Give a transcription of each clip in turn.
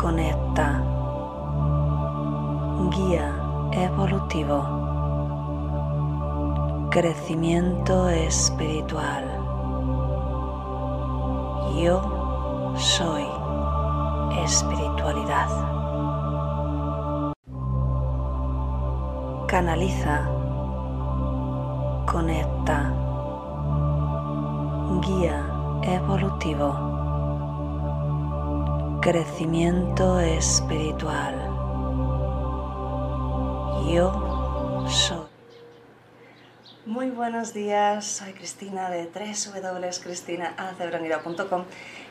Conecta. Guía evolutivo. Crecimiento espiritual. Yo soy espiritualidad. Canaliza. Conecta. Guía evolutivo. Crecimiento espiritual. Yo soy. Muy buenos días, soy Cristina de www.cristinaalcebranira.com.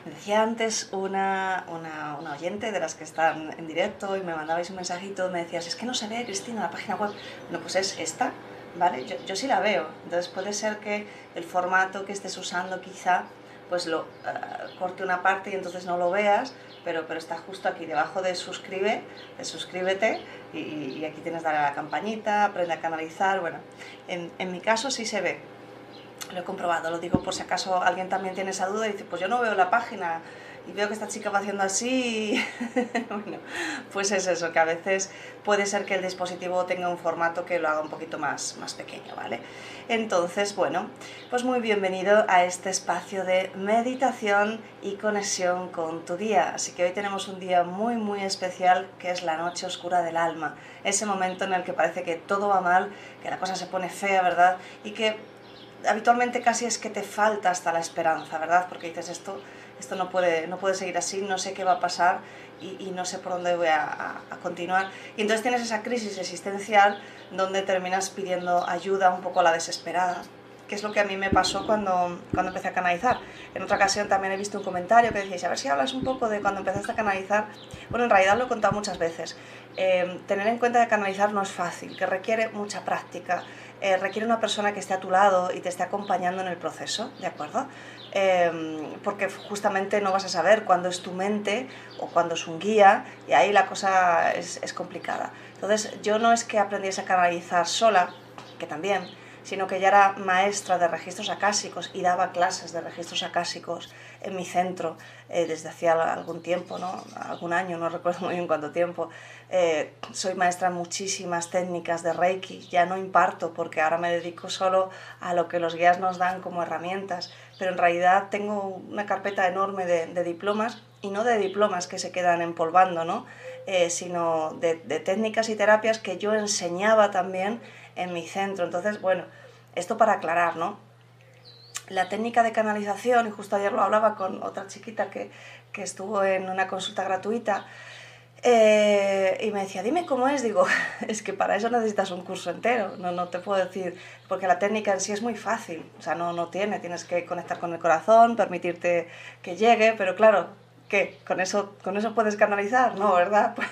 Me decía antes una, una, una, oyente de las que están en directo y me mandabais un mensajito, me decías, es que no se ve Cristina la página web. No, pues es esta, ¿vale? Yo, yo sí la veo. Entonces puede ser que el formato que estés usando quizá pues lo uh, corte una parte y entonces no lo veas, pero, pero está justo aquí debajo de suscribe, de suscríbete y, aquí tienes darle a la campanita, aprende a canalizar, bueno, en, en mi caso sí se ve, lo he comprobado, lo digo por si acaso alguien también tiene esa duda y dice, pues yo no veo la página y veo que esta chica va haciendo así. bueno, pues es eso, que a veces puede ser que el dispositivo tenga un formato que lo haga un poquito más, más pequeño, ¿vale? Entonces, bueno, pues muy bienvenido a este espacio de meditación y conexión con tu día. Así que hoy tenemos un día muy, muy especial que es la noche oscura del alma. Ese momento en el que parece que todo va mal, que la cosa se pone fea, ¿verdad? Y que habitualmente casi es que te falta hasta la esperanza, ¿verdad? Porque dices esto esto no puede, no puede seguir así, no sé qué va a pasar y, no sé por dónde voy a, continuar. Y entonces tienes esa crisis existencial donde terminas pidiendo ayuda un poco a la desesperada, que es lo que a mí me pasó cuando, cuando empecé a canalizar. En otra ocasión también he visto un comentario que decíais, a ver si hablas un poco de cuando empezaste a canalizar. Bueno, en realidad lo he contado muchas veces. Eh, tener en cuenta que canalizar no es fácil, que requiere mucha práctica, eh, requiere una persona que esté a tu lado y te esté acompañando en el proceso, ¿de acuerdo? Eh, porque justamente no vas a saber cuándo es tu mente o cuándo es un guía y ahí la cosa es, es complicada. Entonces yo no es que aprendiese a canalizar sola, que también, sino que ya era maestra de registros acásicos y daba clases de registros acásicos en mi centro eh, desde hacía algún tiempo, ¿no? algún año, no recuerdo muy bien cuánto tiempo. Eh, soy maestra en muchísimas técnicas de Reiki, ya no imparto porque ahora me dedico solo a lo que los guías nos dan como herramientas, pero en realidad tengo una carpeta enorme de, de diplomas y no de diplomas que se quedan empolvando, ¿no? Eh, sino de, de técnicas y terapias que yo enseñaba también en mi centro. Entonces, bueno, esto para aclarar, ¿no? La técnica de canalización, y justo ayer lo hablaba con otra chiquita que, que estuvo en una consulta gratuita, eh, y me decía, dime cómo es, digo, es que para eso necesitas un curso entero, no, no te puedo decir, porque la técnica en sí es muy fácil, o sea, no, no tiene, tienes que conectar con el corazón, permitirte que llegue, pero claro, ¿qué? ¿Con eso, ¿Con eso puedes canalizar? No, ¿verdad? Pues,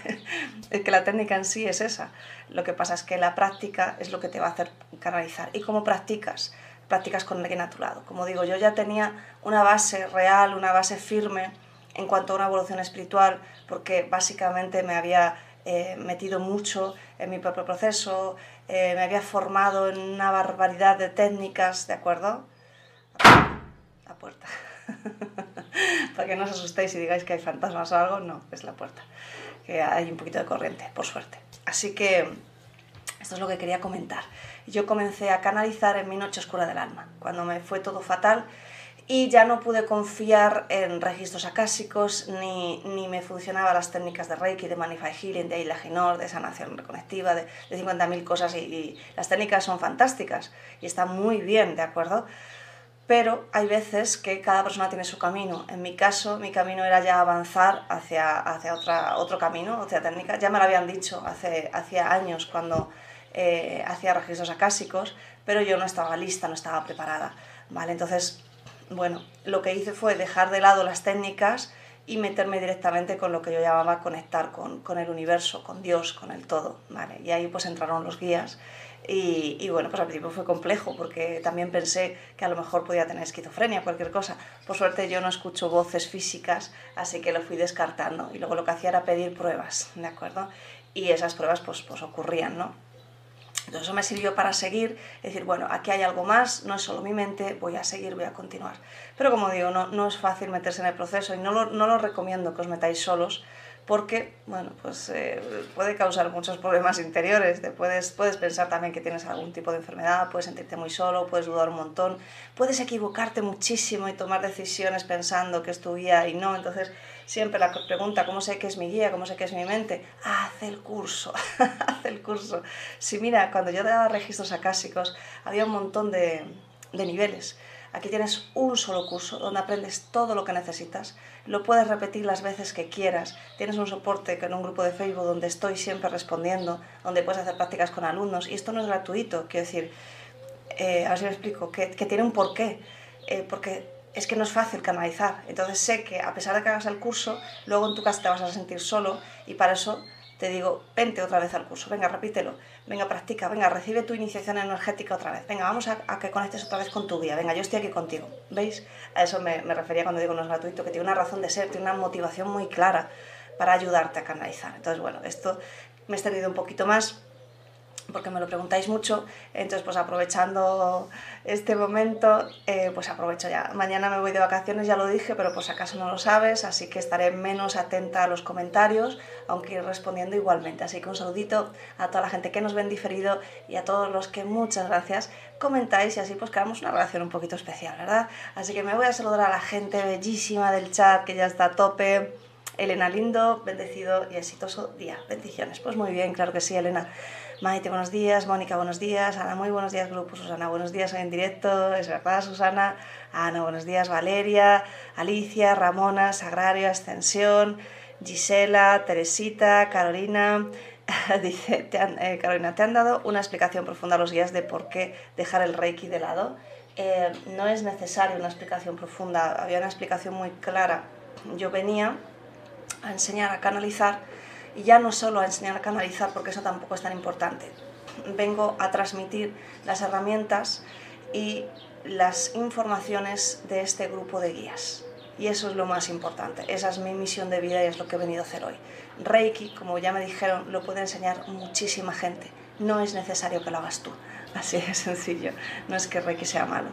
es que la técnica en sí es esa. Lo que pasa es que la práctica es lo que te va a hacer canalizar. ¿Y cómo practicas? Practicas con alguien a tu lado. Como digo, yo ya tenía una base real, una base firme en cuanto a una evolución espiritual, porque básicamente me había eh, metido mucho en mi propio proceso, eh, me había formado en una barbaridad de técnicas, ¿de acuerdo? La puerta. Para que no os asustéis y digáis que hay fantasmas o algo, no, es la puerta. Que hay un poquito de corriente, por suerte. Así que esto es lo que quería comentar. Yo comencé a canalizar en mi noche oscura del alma, cuando me fue todo fatal y ya no pude confiar en registros acásicos ni, ni me funcionaban las técnicas de Reiki, de Manify Healing, de Ilaginor, de sanación reconectiva, de, de 50.000 cosas y, y las técnicas son fantásticas y están muy bien, ¿de acuerdo? pero hay veces que cada persona tiene su camino. En mi caso, mi camino era ya avanzar hacia, hacia otra, otro camino, otra técnica. Ya me lo habían dicho hace, hacía años cuando eh, hacía registros acásicos, pero yo no estaba lista, no estaba preparada. ¿vale? Entonces, bueno, lo que hice fue dejar de lado las técnicas y meterme directamente con lo que yo llamaba conectar con, con el universo, con Dios, con el todo. ¿vale? Y ahí pues entraron los guías y, y, bueno, pues al principio fue complejo porque también pensé que a lo mejor podía tener esquizofrenia, cualquier cosa. Por suerte yo no escucho voces físicas, así que lo fui descartando. Y luego lo que hacía era pedir pruebas, ¿de acuerdo? Y esas pruebas pues, pues ocurrían, ¿no? Entonces eso me sirvió para seguir, decir, bueno, aquí hay algo más, no es solo mi mente, voy a seguir, voy a continuar. Pero como digo, no, no es fácil meterse en el proceso y no lo, no lo recomiendo que os metáis solos, porque, bueno, pues eh, puede causar muchos problemas interiores. Te puedes, puedes pensar también que tienes algún tipo de enfermedad, puedes sentirte muy solo, puedes dudar un montón, puedes equivocarte muchísimo y tomar decisiones pensando que es tu guía y no. Entonces, siempre la pregunta, ¿cómo sé que es mi guía? ¿Cómo sé que es mi mente? Haz el curso, haz el curso. Si mira, cuando yo daba registros acásicos, había un montón de, de niveles. Aquí tienes un solo curso donde aprendes todo lo que necesitas. Lo puedes repetir las veces que quieras. Tienes un soporte en un grupo de Facebook donde estoy siempre respondiendo, donde puedes hacer prácticas con alumnos. Y esto no es gratuito, quiero decir, eh, a ver si me explico, que, tiene un porqué. Eh, porque es que no es fácil canalizar. Entonces sé que a pesar de que hagas el curso, luego en tu casa te vas a sentir solo y para eso te digo, vente otra vez al curso, venga, repítelo, venga, practica, venga, recibe tu iniciación energética otra vez, venga, vamos a, que conectes otra vez con tu guía, venga, yo estoy aquí contigo, ¿veis? A eso me, me, refería cuando digo no es gratuito, que tiene una razón de ser, tiene una motivación muy clara para ayudarte a canalizar. Entonces, bueno, esto me he extendido un poquito más, porque me lo preguntáis mucho, entonces pues aprovechando este momento, eh, pues aprovecho ya. Mañana me voy de vacaciones, ya lo dije, pero pues acaso no lo sabes, así que estaré menos atenta a los comentarios, aunque ir respondiendo igualmente. Así que un saludito a toda la gente que nos ven diferido y a todos los que muchas gracias comentáis y así pues creamos una relación un poquito especial, ¿verdad? Así que me voy a saludar a la gente bellísima del chat que ya está a tope. Elena Lindo, bendecido y exitoso día. Bendiciones. Pues muy bien, claro que sí, Elena. Maite, buenos días. Mónica, buenos días. Ana, muy buenos días, grupo. Susana, buenos días. Hoy en directo. Es verdad, Susana. Ana, buenos días. Valeria, Alicia, Ramona, Sagrario, Ascensión, Gisela, Teresita, Carolina. Dice, eh, Carolina, ¿te han dado una explicación profunda a los guías de por qué dejar el Reiki de lado? Eh, no es necesaria una explicación profunda, había una explicación muy clara. Yo venía a enseñar a canalizar y ya no solo a enseñar a canalizar, porque eso tampoco es tan importante. Vengo a transmitir las herramientas y las informaciones de este grupo de guías. Y eso es lo más importante. Esa es mi misión de vida y es lo que he venido a hacer hoy. Reiki, como ya me dijeron, lo puede enseñar muchísima gente. No es necesario que lo hagas tú. Así de sencillo. No es que Reiki sea malo.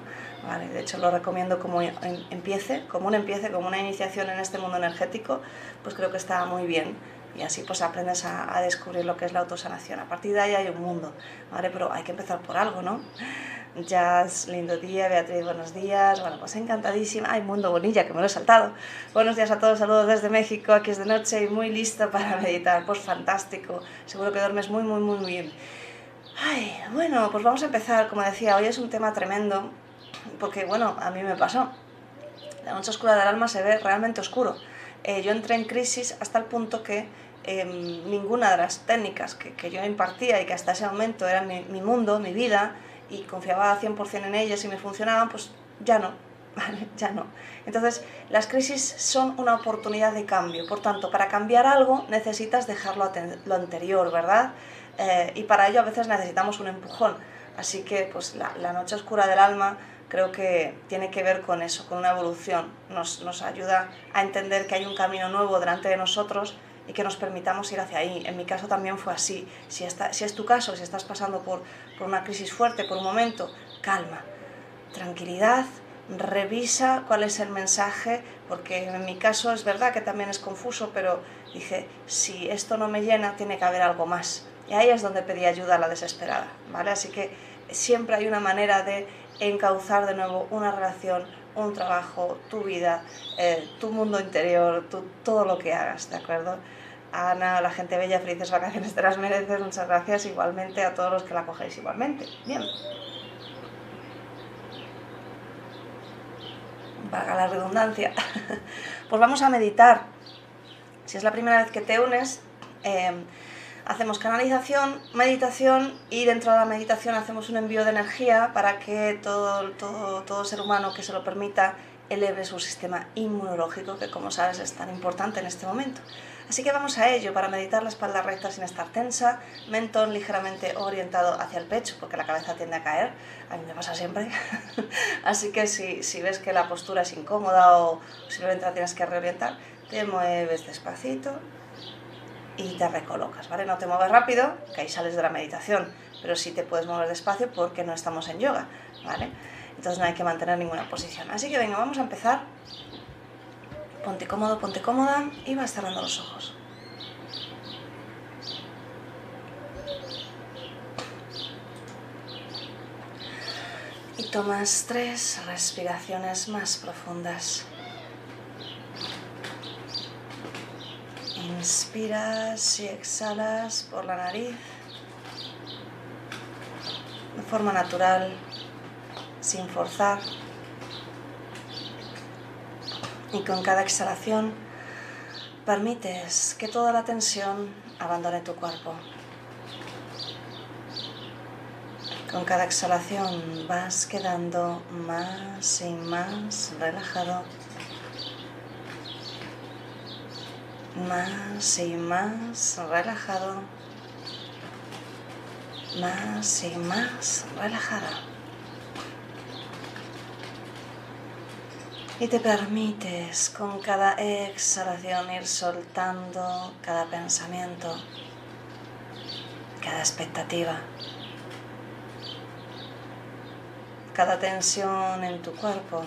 ¿vale? De hecho, lo recomiendo como empiece, como un empiece, como una iniciación en este mundo energético, pues creo que está muy bien y así pues aprendes a, descubrir lo que es la autosanación. A partir de ahí hay un mundo, ¿vale? Pero hay que empezar por algo, ¿no? Jazz, lindo día, Beatriz, buenos días. Bueno, pues encantadísima. Ay, Mundo Bonilla, que me lo he saltado. Buenos días a todos, saludos desde México. Aquí es de noche y muy listo para meditar. Pues fantástico. Seguro que duermes muy, muy, muy bien. Ay, bueno, pues vamos a empezar. Como decía, hoy es un tema tremendo porque, bueno, a mí me pasó. La noche oscura del alma se ve realmente oscuro. Eh, yo entré en crisis hasta el punto que em, ninguna de las técnicas que, que, yo impartía y que hasta ese momento era mi, mi mundo, mi vida, y confiaba 100% en ellas y me funcionaban, pues ya no. Ya no. Entonces, las crisis son una oportunidad de cambio. Por tanto, para cambiar algo necesitas dejarlo lo anterior, ¿verdad? Eh, y para ello a veces necesitamos un empujón. Así que, pues, la, la noche oscura del alma creo que tiene que ver con eso, con una evolución. Nos, nos ayuda a entender que hay un camino nuevo delante de nosotros y que nos permitamos ir hacia ahí. En mi caso también fue así. Si, está, si es tu caso, si estás pasando por, por una crisis fuerte, por un momento, calma, tranquilidad, revisa cuál es el mensaje, porque en mi caso es verdad que también es confuso, pero dije, si esto no me llena, tiene que haber algo más. Y ahí es donde pedí ayuda a la desesperada, ¿vale? Así que siempre hay una manera de encauzar de nuevo una relación, un trabajo, tu vida, eh, tu mundo interior, todo lo que hagas, ¿de acuerdo? Ana, la gente bella, felices vacaciones te las mereces, muchas gracias igualmente a todos los que la cogéis igualmente. Bien. Valga la redundancia. Pues vamos a meditar. Si es la primera vez que te unes, eh, hacemos canalización, meditación y dentro de la meditación hacemos un envío de energía para que todo, todo, todo ser humano que se lo permita eleve su sistema inmunológico, que como sabes es tan importante en este momento. Así que vamos a ello, para meditar la espalda recta sin estar tensa, mentón ligeramente orientado hacia el pecho, porque la cabeza tiende a caer, a mí me pasa siempre. Así que si, ves que la postura es incómoda o simplemente la tienes que reorientar, te mueves despacito, y te recolocas, ¿vale? No te muevas rápido, que ahí sales de la meditación, pero sí te puedes mover despacio porque no estamos en yoga, ¿vale? Entonces no hay que mantener ninguna posición. Así que venga, vamos a empezar. Ponte cómodo, ponte cómoda y vas cerrando los ojos. Y tomas tres respiraciones más profundas. Inspiras y exhalas por la nariz de forma natural, sin forzar. Y con cada exhalación permites que toda la tensión abandone tu cuerpo. Con cada exhalación vas quedando más y más relajado, más y más relajado, más y más relajada. Y te permites con cada exhalación ir soltando cada pensamiento, cada expectativa. cada tensión en tu cuerpo.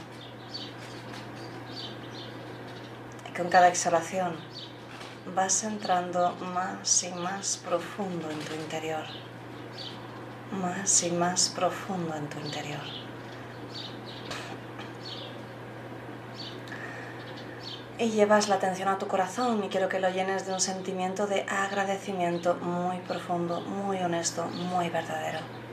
Y con cada exhalación vas entrando más y más profundo en tu interior. Más y más profundo en tu interior. Y llevas la atención a tu corazón y quiero que lo llenes de un sentimiento de agradecimiento muy profundo, muy honesto, muy verdadero.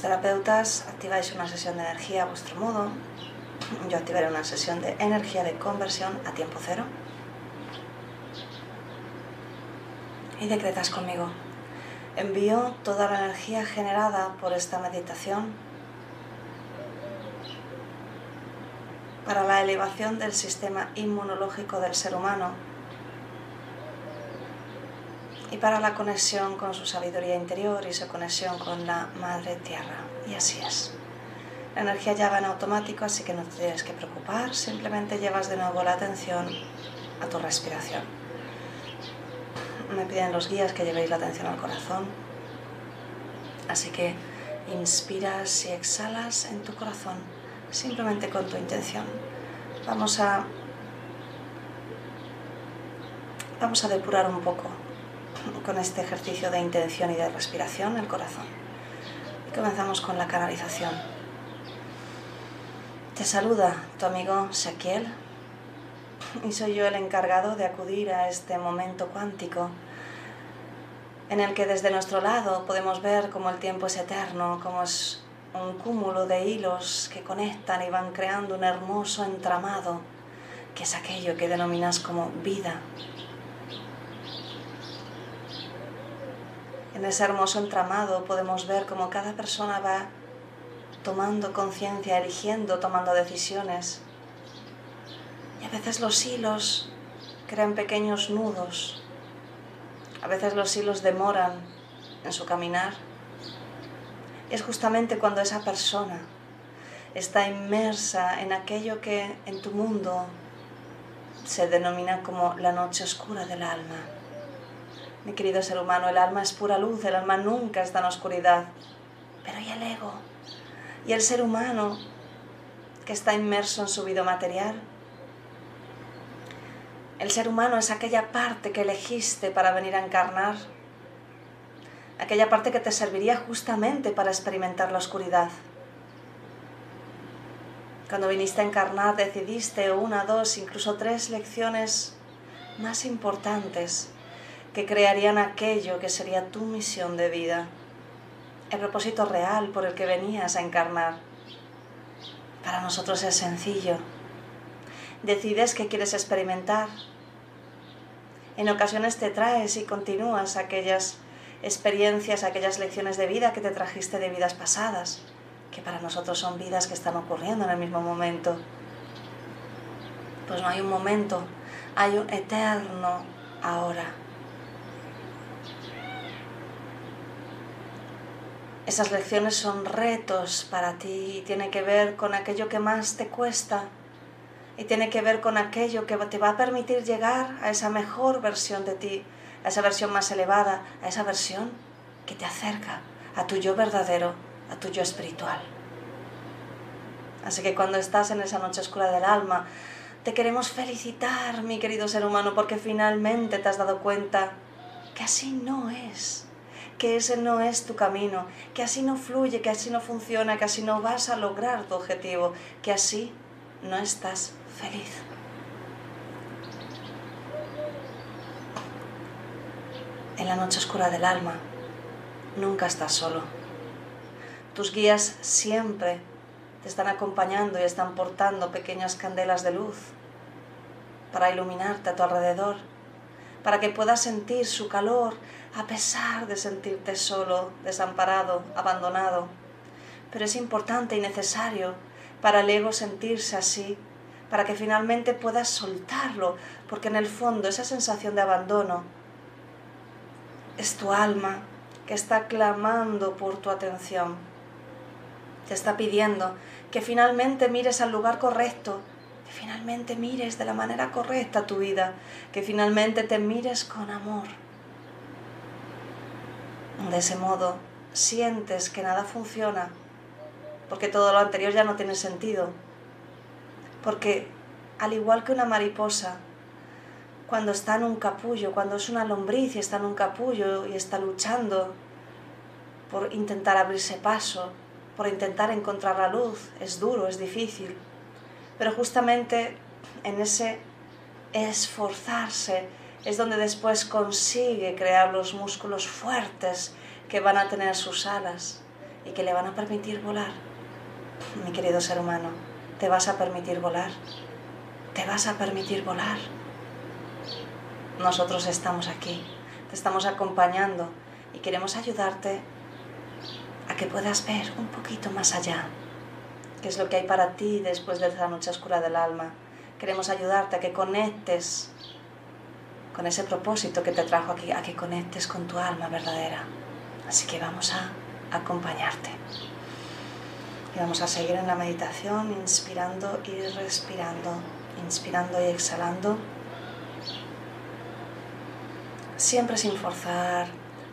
Terapeutas activáis una sesión de energía a vuestro modo. Yo activaré una sesión de energía de conversión a tiempo cero. Y decretas conmigo. Envío toda la energía generada por esta meditación para la elevación del sistema inmunológico del ser humano y para la conexión con su sabiduría interior y su conexión con la Madre Tierra. Y así es. La energía ya va en automático, así que no te tienes que preocupar, simplemente llevas de nuevo la atención a tu respiración. Me piden los guías que llevéis la atención al corazón, así que inspiras y exhalas en tu corazón, simplemente con tu intención. Vamos a, vamos a depurar un poco con este ejercicio de intención y de respiración el corazón. Y comenzamos con la canalización. Te saluda tu amigo Shaquiel y soy yo el encargado de acudir a este momento cuántico en el que desde nuestro lado podemos ver cómo el tiempo es eterno, cómo es un cúmulo de hilos que conectan y van creando un hermoso entramado, que es aquello que denominas como vida. En ese hermoso entramado podemos ver cómo cada persona va tomando conciencia, eligiendo, tomando decisiones. Y a veces los hilos crean pequeños nudos. A veces los hilos demoran en su caminar. Es justamente cuando esa persona está inmersa en aquello que en tu mundo se denomina como la noche oscura del alma mi querido ser humano, el alma es pura luz, el alma nunca está en oscuridad. Pero ¿y el ego? ¿Y el ser humano que está inmerso en su vida material? El ser humano es aquella parte que elegiste para venir a encarnar, aquella parte que te serviría justamente para experimentar la oscuridad. Cuando viniste a encarnar decidiste una, dos, incluso tres lecciones más importantes que crearían aquello que sería tu misión de vida, el propósito real por el que venías a encarnar. Para nosotros es sencillo. Decides que quieres experimentar. En ocasiones te traes y continúas aquellas experiencias, aquellas lecciones de vida que te trajiste de vidas pasadas, que para nosotros son vidas que están ocurriendo en el mismo momento. Pues no hay un momento, hay un eterno ahora. Esas lecciones son retos para ti y tiene que ver con aquello que más te cuesta y tiene que ver con aquello que te va a permitir llegar a esa mejor versión de ti, a esa versión más elevada, a esa versión que te acerca a tu yo verdadero, a tu yo espiritual. Así que cuando estás en esa noche oscura del alma, te queremos felicitar, mi querido ser humano, porque finalmente te has dado cuenta que así no es que ese no es tu camino, que así no fluye, que así no funciona, que así no vas a lograr tu objetivo, que así no estás feliz. En la noche oscura del alma, nunca estás solo. Tus guías siempre te están acompañando y están portando pequeñas candelas de luz para iluminarte a tu alrededor, para que puedas sentir su calor a pesar de sentirte solo, desamparado, abandonado. Pero es importante y necesario para el ego sentirse así, para que finalmente puedas soltarlo, porque en el fondo esa sensación de abandono es tu alma que está clamando por tu atención. Te está pidiendo que finalmente mires al lugar correcto, finalmente mires de la manera correcta tu vida, que finalmente te mires con amor. De ese modo sientes que nada funciona, porque todo lo anterior ya no tiene sentido. Porque al igual que una mariposa, cuando está en un capullo, cuando es una lombriz y está en un capullo y está luchando por intentar abrirse paso, por intentar encontrar la luz, es duro, es difícil. Pero justamente en ese esforzarse, es donde después consigue crear los músculos fuertes que van a tener sus alas y que le van a permitir volar. Mi querido ser humano, ¿te vas a permitir volar? ¿Te vas a permitir volar? Nosotros estamos aquí, te estamos acompañando y queremos ayudarte a que puedas ver un poquito más allá qué es lo que hay para ti después de esa noche oscura del alma. Queremos ayudarte a que conectes con ese propósito que te trajo aquí, a que conectes con tu alma verdadera. Así que vamos a acompañarte. Y vamos a seguir en la meditación, inspirando y respirando, inspirando y exhalando. Siempre sin forzar,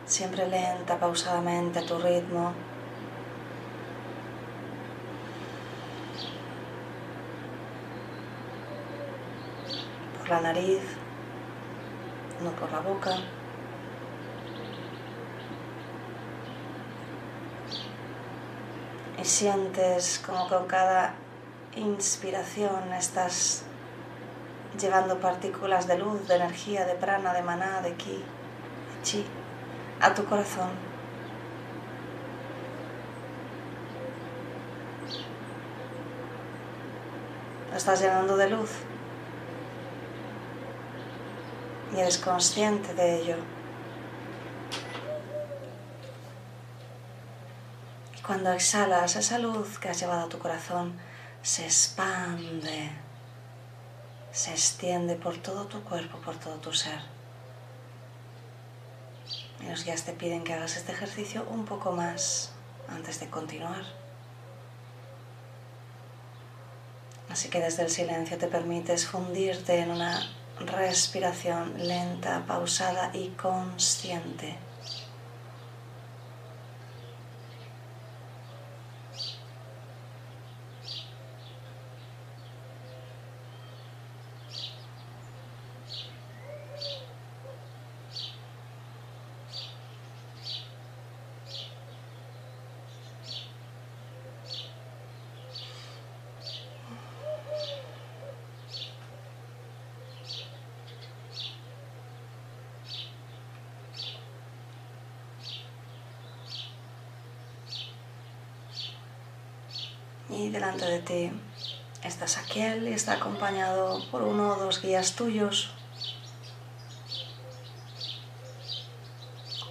siempre lenta, pausadamente a tu ritmo. Por la nariz, no por la boca. Y sientes como con cada inspiración estás llevando partículas de luz, de energía, de prana, de maná, de ki, de chi, a tu corazón. Lo estás llenando de luz. Y eres consciente de ello. Y cuando exhalas, esa luz que has llevado a tu corazón se expande, se extiende por todo tu cuerpo, por todo tu ser. Y los guías te piden que hagas este ejercicio un poco más antes de continuar. Así que desde el silencio te permites fundirte en una respiración lenta, pausada y consciente. Y delante de ti está Saquiel y está acompañado por uno o dos guías tuyos.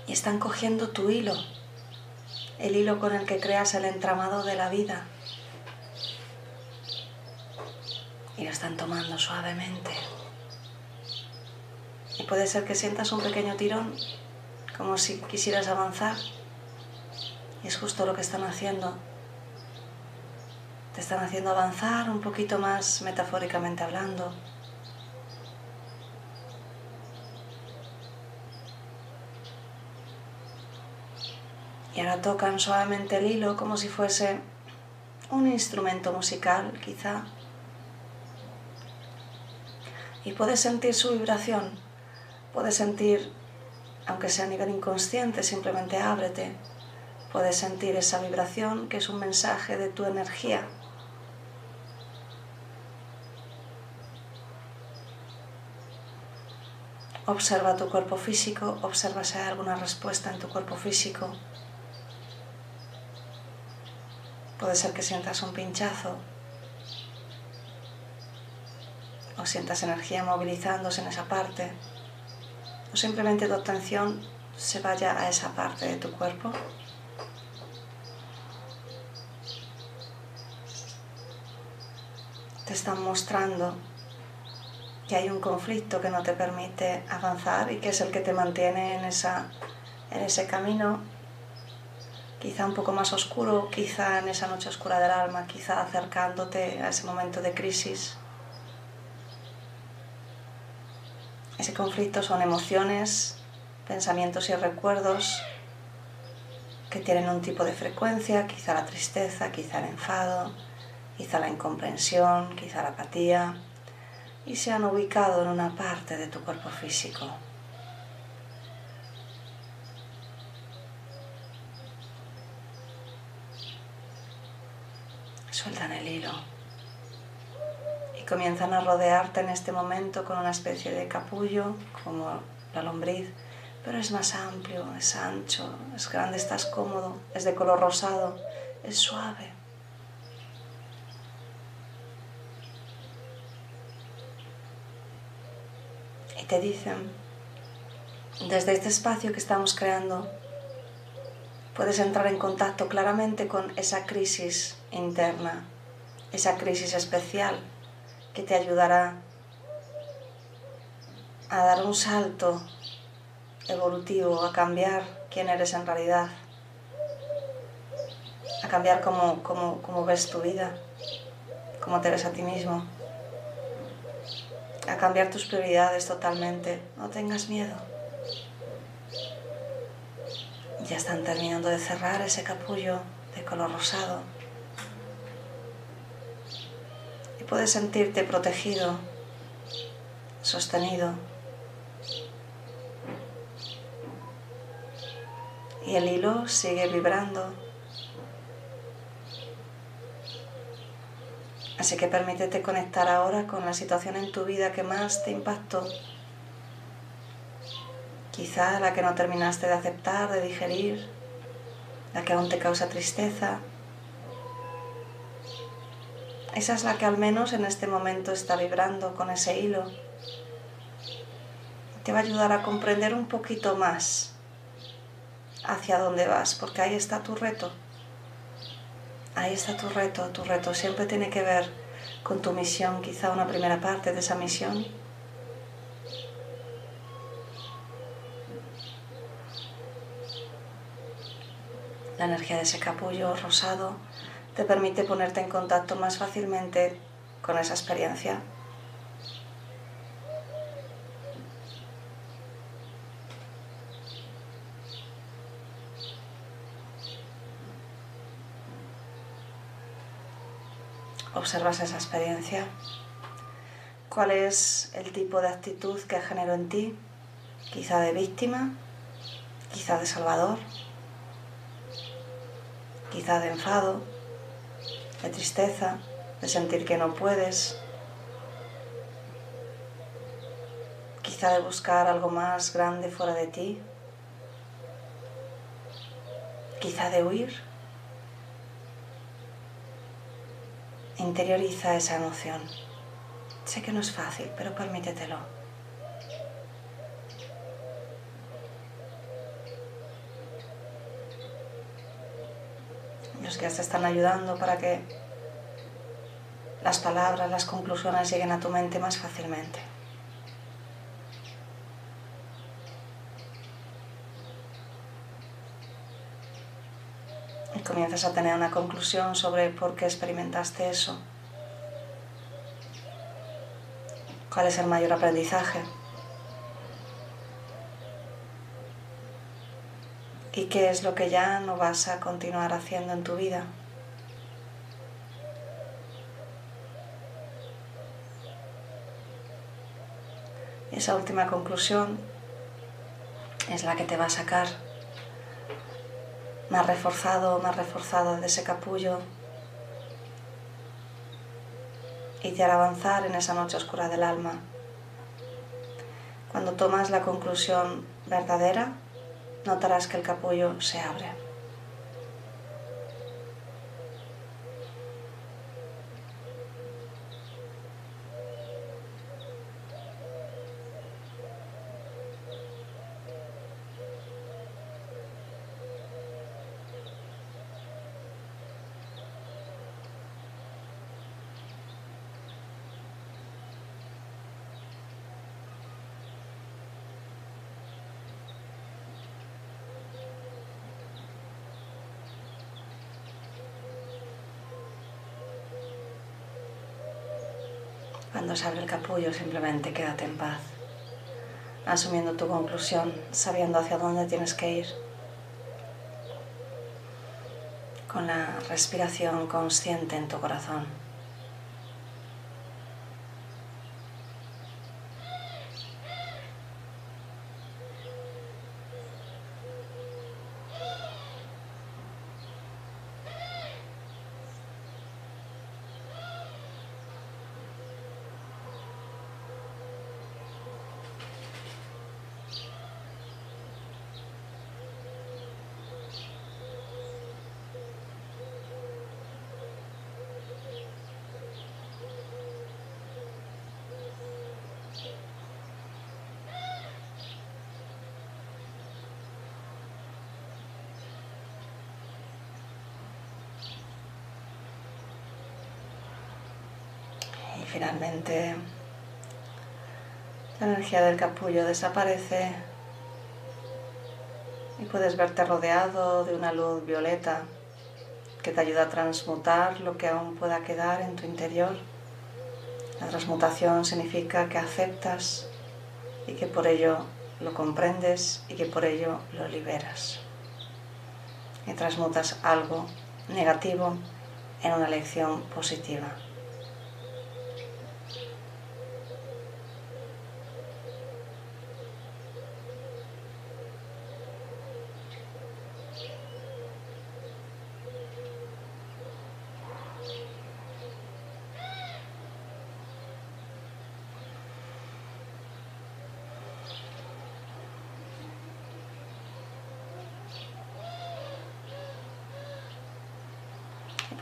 Y están cogiendo tu hilo, el hilo con el que creas el entramado de la vida. Y lo están tomando suavemente. Y puede ser que sientas un pequeño tirón, como si quisieras avanzar. Y es justo lo que están haciendo. Te están haciendo avanzar un poquito más metafóricamente hablando. Y ahora tocan suavemente el hilo como si fuese un instrumento musical, quizá. Y puedes sentir su vibración, puedes sentir, aunque sea a nivel inconsciente, simplemente ábrete, puedes sentir esa vibración que es un mensaje de tu energía. Observa tu cuerpo físico, observa si hay alguna respuesta en tu cuerpo físico. Puede ser que sientas un pinchazo o sientas energía movilizándose en esa parte o simplemente tu atención se vaya a esa parte de tu cuerpo. Te están mostrando que hay un conflicto que no te permite avanzar y que es el que te mantiene en, esa, en ese camino quizá un poco más oscuro, quizá en esa noche oscura del alma, quizá acercándote a ese momento de crisis. Ese conflicto son emociones, pensamientos y recuerdos que tienen un tipo de frecuencia, quizá la tristeza, quizá el enfado, quizá la incomprensión, quizá la apatía, y se han ubicado en una parte de tu cuerpo físico. sueltan el hilo y comienzan a rodearte en este momento con una especie de capullo, como la lombriz, pero es más amplio, es ancho, es grande, estás cómodo, es de color rosado, es suave. Y te dicen, desde este espacio que estamos creando, puedes entrar en contacto claramente con esa crisis interna, esa crisis especial que te ayudará a dar un salto evolutivo, a cambiar quién eres en realidad, a cambiar cómo, cómo ves tu vida, cómo te ves a ti mismo, a cambiar tus prioridades totalmente. No tengas miedo. Ya están terminando de cerrar ese capullo de color rosado. Y puedes sentirte protegido, sostenido. Y el hilo sigue vibrando. Así que permítete conectar ahora con la situación en tu vida que más te impactó Quizá la que no terminaste de aceptar, de digerir, la que aún te causa tristeza. Esa es la que al menos en este momento está vibrando con ese hilo. Te va a ayudar a comprender un poquito más hacia dónde vas, porque ahí está tu reto. Ahí está tu reto. Tu reto siempre tiene que ver con tu misión, quizá una primera parte de esa misión La energía de ese capullo rosado te permite ponerte en contacto más fácilmente con esa experiencia. Observas esa experiencia. ¿Cuál es el tipo de actitud que generó en ti? Quizá de víctima, quizá de salvador quizá de enfado, de tristeza, de sentir que no puedes, quizá de buscar algo más grande fuera de ti, quizá de huir. Interioriza esa emoción. Sé que no es fácil, pero permítetelo. los que te están ayudando para que las palabras, las conclusiones lleguen a tu mente más fácilmente. Comienzas a tener una conclusión sobre por qué experimentaste eso. ¿Cuál es el mayor aprendizaje? ¿Y qué es lo que ya no vas a continuar haciendo en tu vida? esa última conclusión es la que te va a sacar más reforzado, más reforzado de ese capullo y te hará avanzar en esa noche oscura del alma. Cuando tomas la conclusión verdadera, notarás que el capullo se abre. Cuando se abre el capullo simplemente quédate en paz, asumiendo tu conclusión, sabiendo hacia dónde tienes que ir, con la respiración consciente en tu corazón. La energía del capullo desaparece y puedes verte rodeado de una luz violeta que te ayuda a transmutar lo que aún pueda quedar en tu interior. La transmutación significa que aceptas y que por ello lo comprendes y que por ello lo liberas. Y transmutas algo negativo en una lección positiva.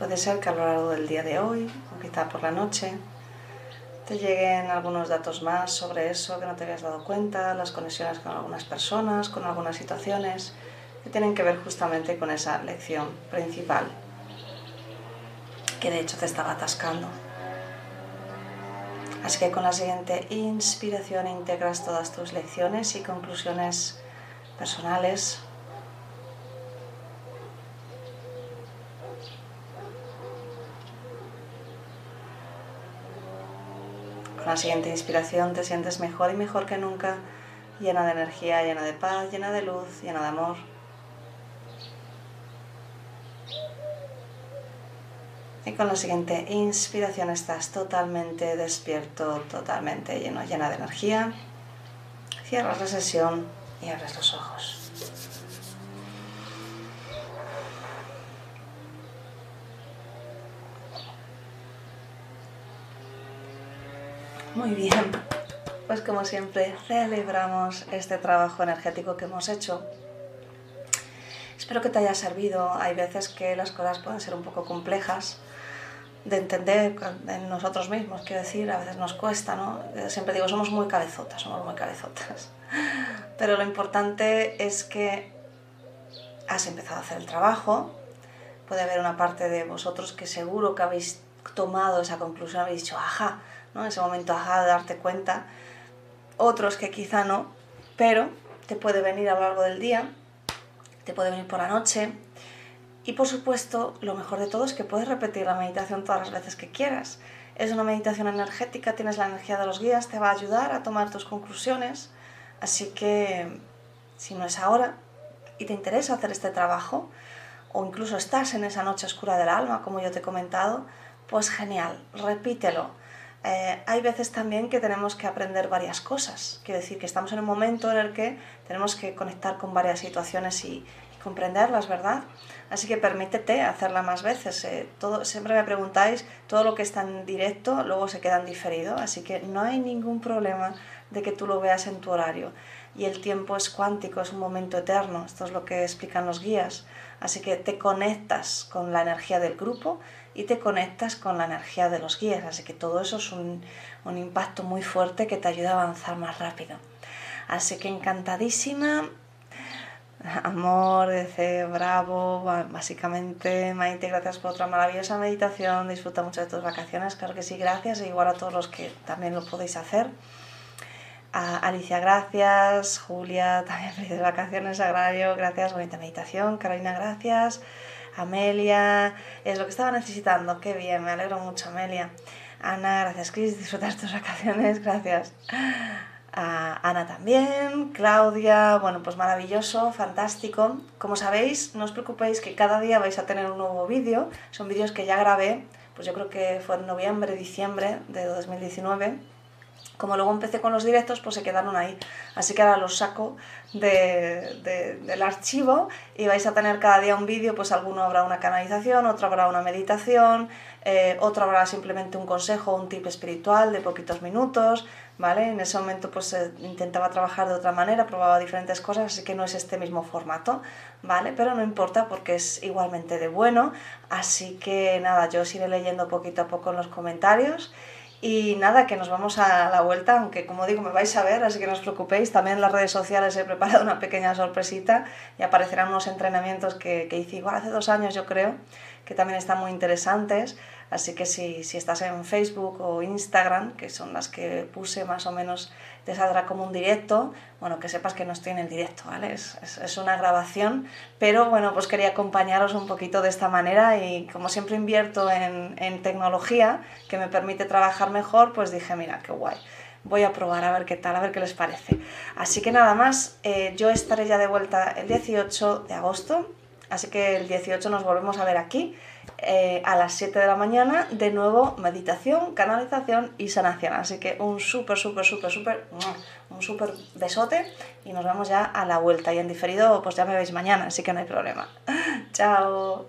Puede ser que a lo largo del día de hoy, o quizá por la noche, te lleguen algunos datos más sobre eso que no te habías dado cuenta, las conexiones con algunas personas, con algunas situaciones que tienen que ver justamente con esa lección principal que de hecho te estaba atascando. Así que con la siguiente inspiración integras todas tus lecciones y conclusiones personales Con la siguiente inspiración te sientes mejor y mejor que nunca, llena de energía, llena de paz, llena de luz, llena de amor. Y con la siguiente inspiración estás totalmente despierto, totalmente lleno, llena de energía. Cierras la sesión y abres los ojos. Muy bien, pues como siempre celebramos este trabajo energético que hemos hecho. Espero que te haya servido. Hay veces que las cosas pueden ser un poco complejas de entender en nosotros mismos, quiero decir, a veces nos cuesta, ¿no? Siempre digo, somos muy cabezotas, somos muy cabezotas. Pero lo importante es que has empezado a hacer el trabajo. Puede haber una parte de vosotros que seguro que habéis tomado esa conclusión, habéis dicho, ajá, ¿no? ese momento ajá de darte cuenta. Otros que quizá no, pero te puede venir a lo largo del día, te puede venir por la noche Y por supuesto, lo mejor de todo es que puedes repetir la meditación todas las veces que quieras. Es una meditación energética, tienes la energía de los guías, te va a ayudar a tomar tus conclusiones. Así que, si no es ahora y te interesa hacer este trabajo, o incluso estás en esa noche oscura del alma, como yo te he comentado, pues genial, repítelo. Eh, hay veces también que tenemos que aprender varias cosas. Quiero decir que estamos en un momento en el que tenemos que conectar con varias situaciones y, comprenderlas, ¿verdad? Así que permítete hacerla más veces. Eh, todo, siempre me preguntáis, todo lo que está en directo luego se queda en diferido, así que no hay ningún problema de que tú lo veas en tu horario. Y el tiempo es cuántico, es un momento eterno, esto es lo que explican los guías. Así que te conectas con la energía del grupo y te conectas con la energía de los guías. Así que todo eso es un, un impacto muy fuerte que te ayuda a avanzar más rápido. Así que encantadísima. Amor, dice bravo, básicamente Maite, gracias por otra maravillosa meditación, disfruta mucho de tus vacaciones, claro que sí, gracias, e igual a todos los que también lo podéis hacer. Alicia, gracias. Julia, también felices vacaciones, agrario, gracias. Bonita meditación. Carolina, gracias. Amelia, es lo que estaba necesitando. Qué bien, me alegro mucho, Amelia. Ana, gracias, Cris. Disfrutar tus vacaciones, gracias. Ana también, Claudia, bueno, pues maravilloso, fantástico. Como sabéis, no os preocupéis que cada día vais a tener un nuevo vídeo. Son vídeos que ya grabé, pues yo creo que fue en noviembre, diciembre de 2019 como luego empecé con los directos, pues se quedaron ahí. Así que ahora los saco del archivo y vais a tener cada día un vídeo, pues alguno habrá una canalización, otro habrá una meditación, eh, otro habrá simplemente un consejo, un tip espiritual de poquitos minutos, ¿vale? En ese momento pues eh, intentaba trabajar de otra manera, probaba diferentes cosas, así que no es este mismo formato, ¿vale? Pero no importa porque es igualmente de bueno, así que nada, yo os iré leyendo poquito a poco en los comentarios y nada, que nos vamos a la vuelta, aunque como digo, me vais a ver, así que no os preocupéis. También en las redes sociales he preparado una pequeña sorpresita y aparecerán unos entrenamientos que, que hice igual hace dos años, yo creo, que también están muy interesantes. Así que si, si estás en Facebook o Instagram, que son las que puse más o menos te saldrá como un directo, bueno, que sepas que no estoy en el directo, ¿vale? Es, es, una grabación, pero bueno, pues quería acompañaros un poquito de esta manera y como siempre invierto en, en tecnología que me permite trabajar mejor, pues dije, mira, qué guay voy a probar a ver qué tal, a ver qué les parece. Así que nada más, eh, yo estaré ya de vuelta el 18 de agosto, así que el 18 nos volvemos a ver aquí. Eh, a las 7 de la mañana, de nuevo meditación, canalización y sanación. Así que un súper, súper, súper, súper, un súper besote y nos vemos ya a la vuelta. Y en diferido, pues ya me veis mañana, así que no hay problema. Chao.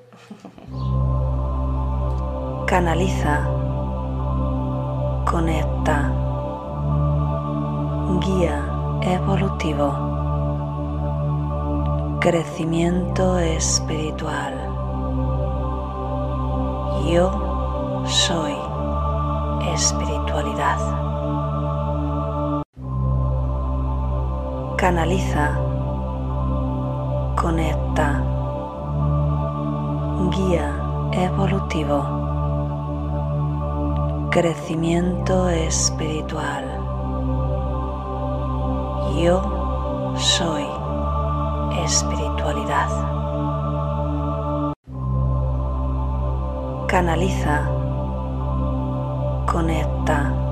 Canaliza. Conecta. Guía evolutivo. Crecimiento espiritual yo soy espiritualidad. Canaliza, conecta, guía evolutivo, crecimiento espiritual. Yo soy espiritualidad. Canaliza, conecta,